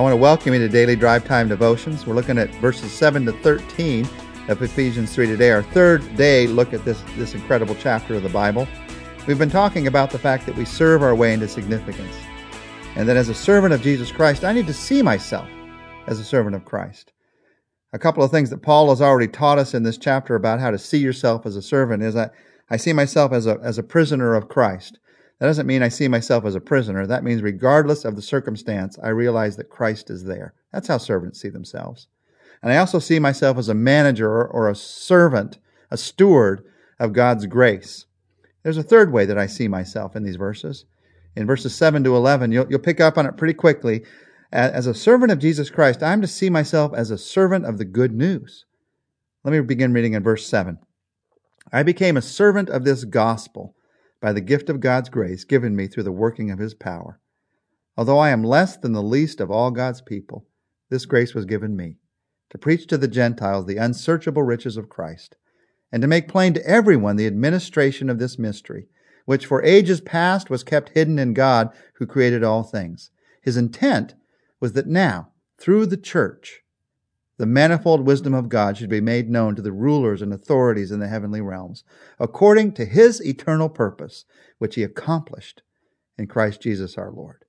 I want to welcome you to Daily Drive Time Devotions. We're looking at verses 7 to 13 of Ephesians 3 today, our third day look at this, this incredible chapter of the Bible. We've been talking about the fact that we serve our way into significance, and that as a servant of Jesus Christ, I need to see myself as a servant of Christ. A couple of things that Paul has already taught us in this chapter about how to see yourself as a servant is that I see myself as a, as a prisoner of Christ. That doesn't mean I see myself as a prisoner. That means, regardless of the circumstance, I realize that Christ is there. That's how servants see themselves. And I also see myself as a manager or a servant, a steward of God's grace. There's a third way that I see myself in these verses. In verses 7 to 11, you'll, you'll pick up on it pretty quickly. As a servant of Jesus Christ, I'm to see myself as a servant of the good news. Let me begin reading in verse 7. I became a servant of this gospel by the gift of God's grace given me through the working of his power. Although I am less than the least of all God's people, this grace was given me to preach to the Gentiles the unsearchable riches of Christ, and to make plain to everyone the administration of this mystery, which for ages past was kept hidden in God who created all things. His intent was that now, through the church, the manifold wisdom of God should be made known to the rulers and authorities in the heavenly realms, according to his eternal purpose, which he accomplished in Christ Jesus our Lord.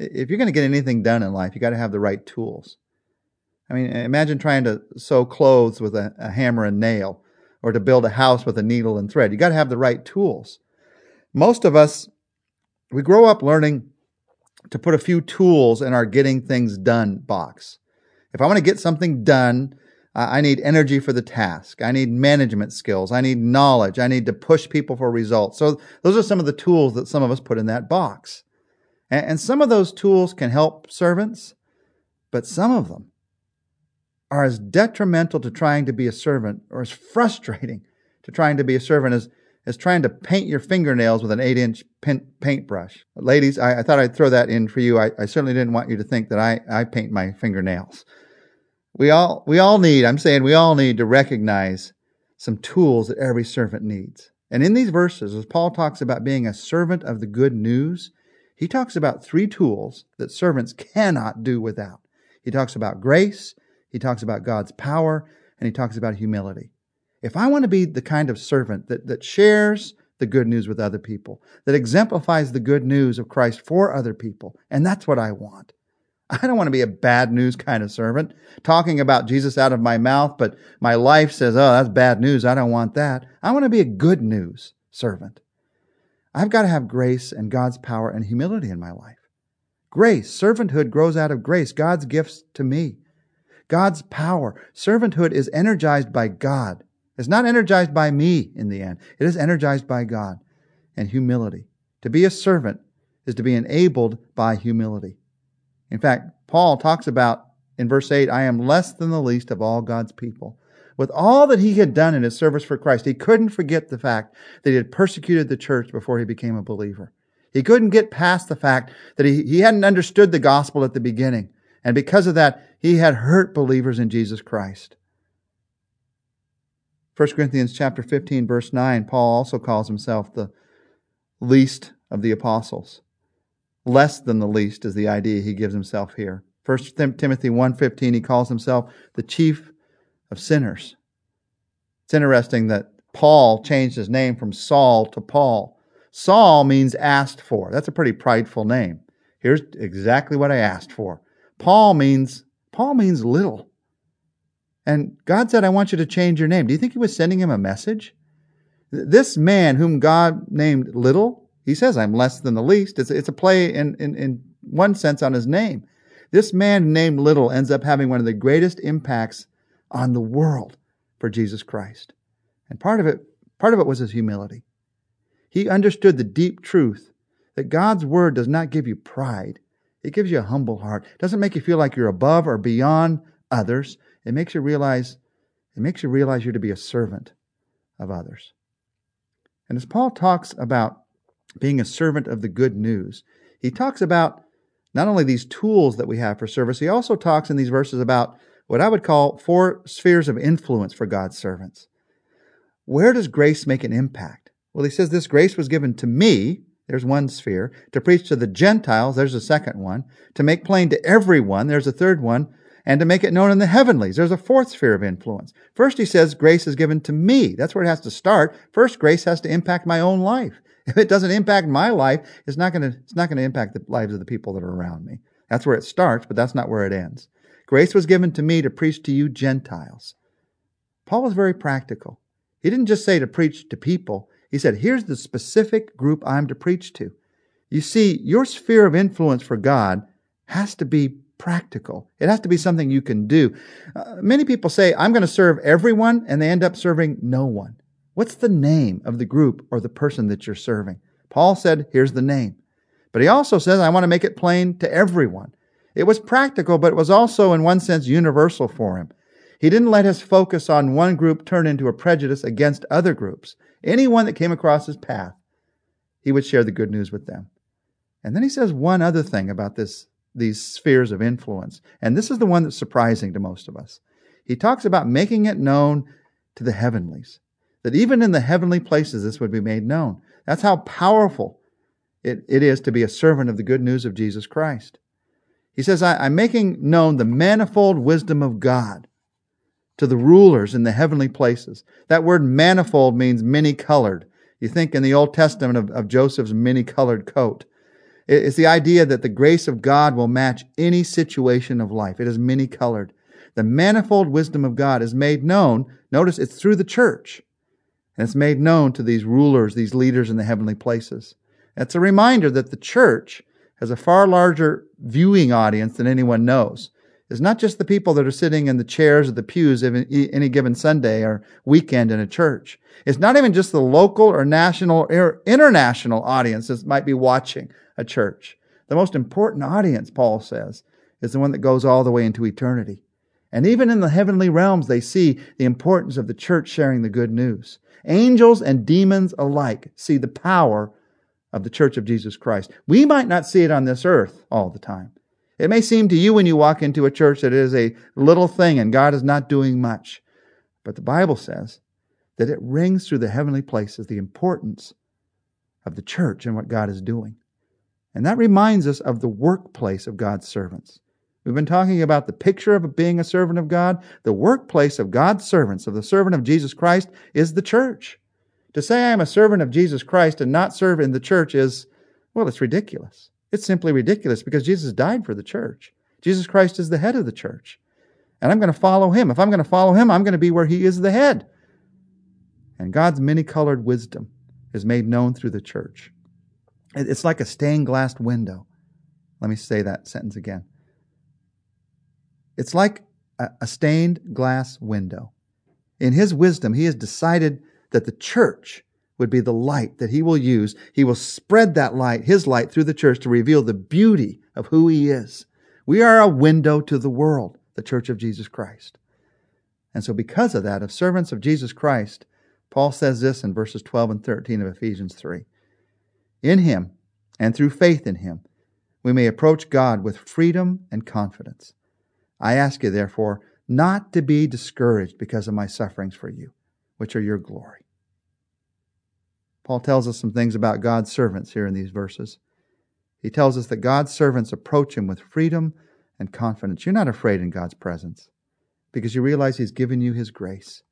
If you're going to get anything done in life, you got to have the right tools. I mean, imagine trying to sew clothes with a, a hammer and nail or to build a house with a needle and thread. You got to have the right tools. Most of us, we grow up learning to put a few tools in our getting things done box. If I want to get something done, I need energy for the task. I need management skills. I need knowledge. I need to push people for results. So those are some of the tools that some of us put in that box. And some of those tools can help servants, but some of them are as detrimental to trying to be a servant or as frustrating to trying to be a servant as as trying to paint your fingernails with an eight inch paintbrush. Ladies, I, I, thought I'd throw that in for you. I, I, certainly didn't want you to think that I, I paint my fingernails. We all, we all need, I'm saying we all need to recognize some tools that every servant needs. And in these verses, as Paul talks about being a servant of the good news, he talks about three tools that servants cannot do without. He talks about grace, he talks about God's power, and he talks about humility. If I want to be the kind of servant that, that shares the good news with other people, that exemplifies the good news of Christ for other people, and that's what I want. I don't want to be a bad news kind of servant, talking about Jesus out of my mouth, but my life says, oh, that's bad news. I don't want that. I want to be a good news servant. I've got to have grace and God's power and humility in my life. Grace, servanthood grows out of grace, God's gifts to me. God's power, servanthood is energized by God. It's not energized by me in the end. It is energized by God and humility. To be a servant is to be enabled by humility. In fact, Paul talks about in verse 8, I am less than the least of all God's people. With all that he had done in his service for Christ, he couldn't forget the fact that he had persecuted the church before he became a believer. He couldn't get past the fact that he, he hadn't understood the gospel at the beginning. And because of that, he had hurt believers in Jesus Christ. 1 Corinthians chapter 15 verse 9, Paul also calls himself the least of the apostles. Less than the least is the idea he gives himself here. 1 Timothy 1:15 he calls himself the chief of sinners. It's interesting that Paul changed his name from Saul to Paul. Saul means asked for. That's a pretty prideful name. Here's exactly what I asked for. Paul means Paul means little. And God said, I want you to change your name. Do you think he was sending him a message? This man whom God named little, he says, I'm less than the least. It's, it's a play in, in, in one sense on his name. This man named little ends up having one of the greatest impacts on the world for Jesus Christ. And part of it, part of it was his humility. He understood the deep truth that God's word does not give you pride. It gives you a humble heart. It doesn't make you feel like you're above or beyond others. It makes you realize it makes you realize you're to be a servant of others. And as Paul talks about being a servant of the good news, he talks about not only these tools that we have for service, he also talks in these verses about what I would call four spheres of influence for God's servants. Where does grace make an impact? Well, he says this grace was given to me, There's one sphere. To preach to the Gentiles, there's a second one. To make plain to everyone, there's a third one. And to make it known in the heavenlies, there's a fourth sphere of influence. First, he says grace is given to me. That's where it has to start. First, grace has to impact my own life. If it doesn't impact my life, it's not going to, it's not going to impact the lives of the people that are around me. That's where it starts, but that's not where it ends. Grace was given to me to preach to you Gentiles. Paul was very practical. He didn't just say to preach to people. He said, here's the specific group I'm to preach to. You see, your sphere of influence for God has to be practical. It has to be something you can do. Uh, many people say, I'm going to serve everyone, and they end up serving no one. What's the name of the group or the person that you're serving? Paul said, here's the name. But he also says, I want to make it plain to everyone. It was practical, but it was also, in one sense, universal for him. He didn't let his focus on one group turn into a prejudice against other groups. Anyone that came across his path, he would share the good news with them. And then he says one other thing about this, these spheres of influence. And this is the one that's surprising to most of us. He talks about making it known to the heavenlies, that even in the heavenly places, this would be made known. That's how powerful it, it is to be a servant of the good news of Jesus Christ. He says, I, I'm making known the manifold wisdom of God to the rulers in the heavenly places. That word manifold means many colored. You think in the Old Testament of, of Joseph's many colored coat. It's the idea that the grace of God will match any situation of life. It is many colored. The manifold wisdom of God is made known. Notice it's through the church. And it's made known to these rulers, these leaders in the heavenly places. It's a reminder that the church has a far larger viewing audience than anyone knows It's not just the people that are sitting in the chairs or the pews any given Sunday or weekend in a church. It's not even just the local or national or international audience that might be watching a church. The most important audience, Paul says, is the one that goes all the way into eternity. And even in the heavenly realms, they see the importance of the church sharing the good news. Angels and demons alike see the power of the church of Jesus Christ. We might not see it on this earth all the time. It may seem to you when you walk into a church that it is a little thing and God is not doing much. But the Bible says that it rings through the heavenly places the importance of the church and what God is doing. And that reminds us of the workplace of God's servants. We've been talking about the picture of being a servant of God. The workplace of God's servants, of the servant of Jesus Christ, is the church. To say I am a servant of Jesus Christ and not serve in the church is, well, it's ridiculous. It's simply ridiculous because Jesus died for the church. Jesus Christ is the head of the church. And I'm going to follow him. If I'm going to follow him, I'm going to be where he is the head. And God's many colored wisdom is made known through the church. It's like a stained glass window. Let me say that sentence again. It's like a stained glass window. In his wisdom, he has decided that the church would be the light that he will use. He will spread that light, his light, through the church to reveal the beauty of who he is. We are a window to the world, the church of Jesus Christ. And so, because of that, of servants of Jesus Christ, Paul says this in verses 12 and 13 of Ephesians 3 In him, and through faith in him, we may approach God with freedom and confidence. I ask you, therefore, not to be discouraged because of my sufferings for you, which are your glory. Paul tells us some things about God's servants here in these verses. He tells us that God's servants approach him with freedom and confidence. You're not afraid in God's presence because you realize he's given you his grace.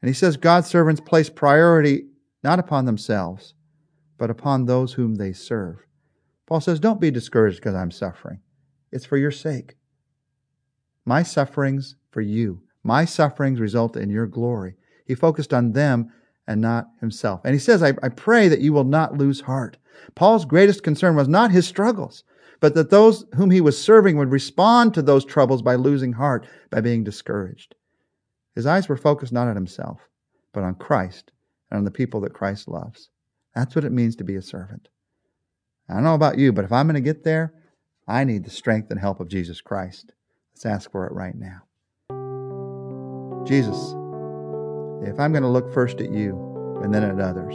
And he says God's servants place priority not upon themselves, but upon those whom they serve. Paul says, Don't be discouraged because I'm suffering. It's for your sake. My sufferings for you. My sufferings result in your glory. He focused on them and not himself. And he says, I, I pray that you will not lose heart. Paul's greatest concern was not his struggles, but that those whom he was serving would respond to those troubles by losing heart, by being discouraged. His eyes were focused not on himself, but on Christ and on the people that Christ loves. That's what it means to be a servant. I don't know about you, but if I'm going to get there, I need the strength and help of Jesus Christ. Let's ask for it right now. Jesus, if I'm going to look first at you and then at others,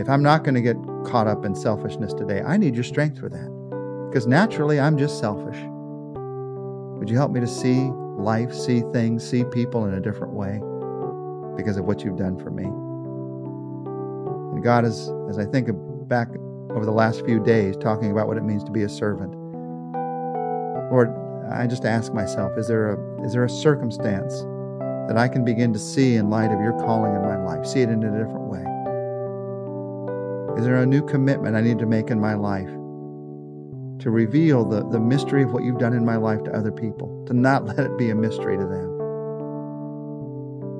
if I'm not going to get caught up in selfishness today, I need your strength for that. Because naturally, I'm just selfish. Would you help me to see life, see things, see people in a different way because of what you've done for me? God, as, as I think back over the last few days, talking about what it means to be a servant, Lord, I just ask myself, is there a, is there a circumstance that I can begin to see in light of your calling in my life, see it in a different way? Is there a new commitment I need to make in my life to reveal the, the mystery of what you've done in my life to other people, to not let it be a mystery to them?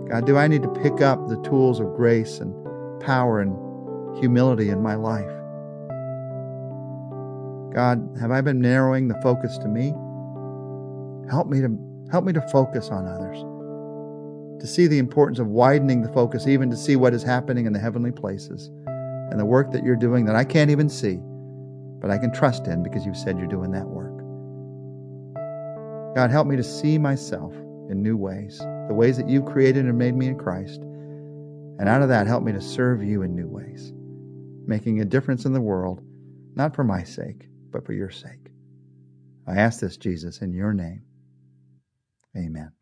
God, do I need to pick up the tools of grace and power and humility in my life? God, have I been narrowing the focus to me? Help me to help me to focus on others. To see the importance of widening the focus, even to see what is happening in the heavenly places and the work that you're doing that I can't even see, but I can trust in because you've said you're doing that work. God, help me to see myself in new ways, the ways that you've created and made me in Christ. And out of that, help me to serve you in new ways, making a difference in the world, not for my sake, but for your sake. I ask this, Jesus, in your name. Amen.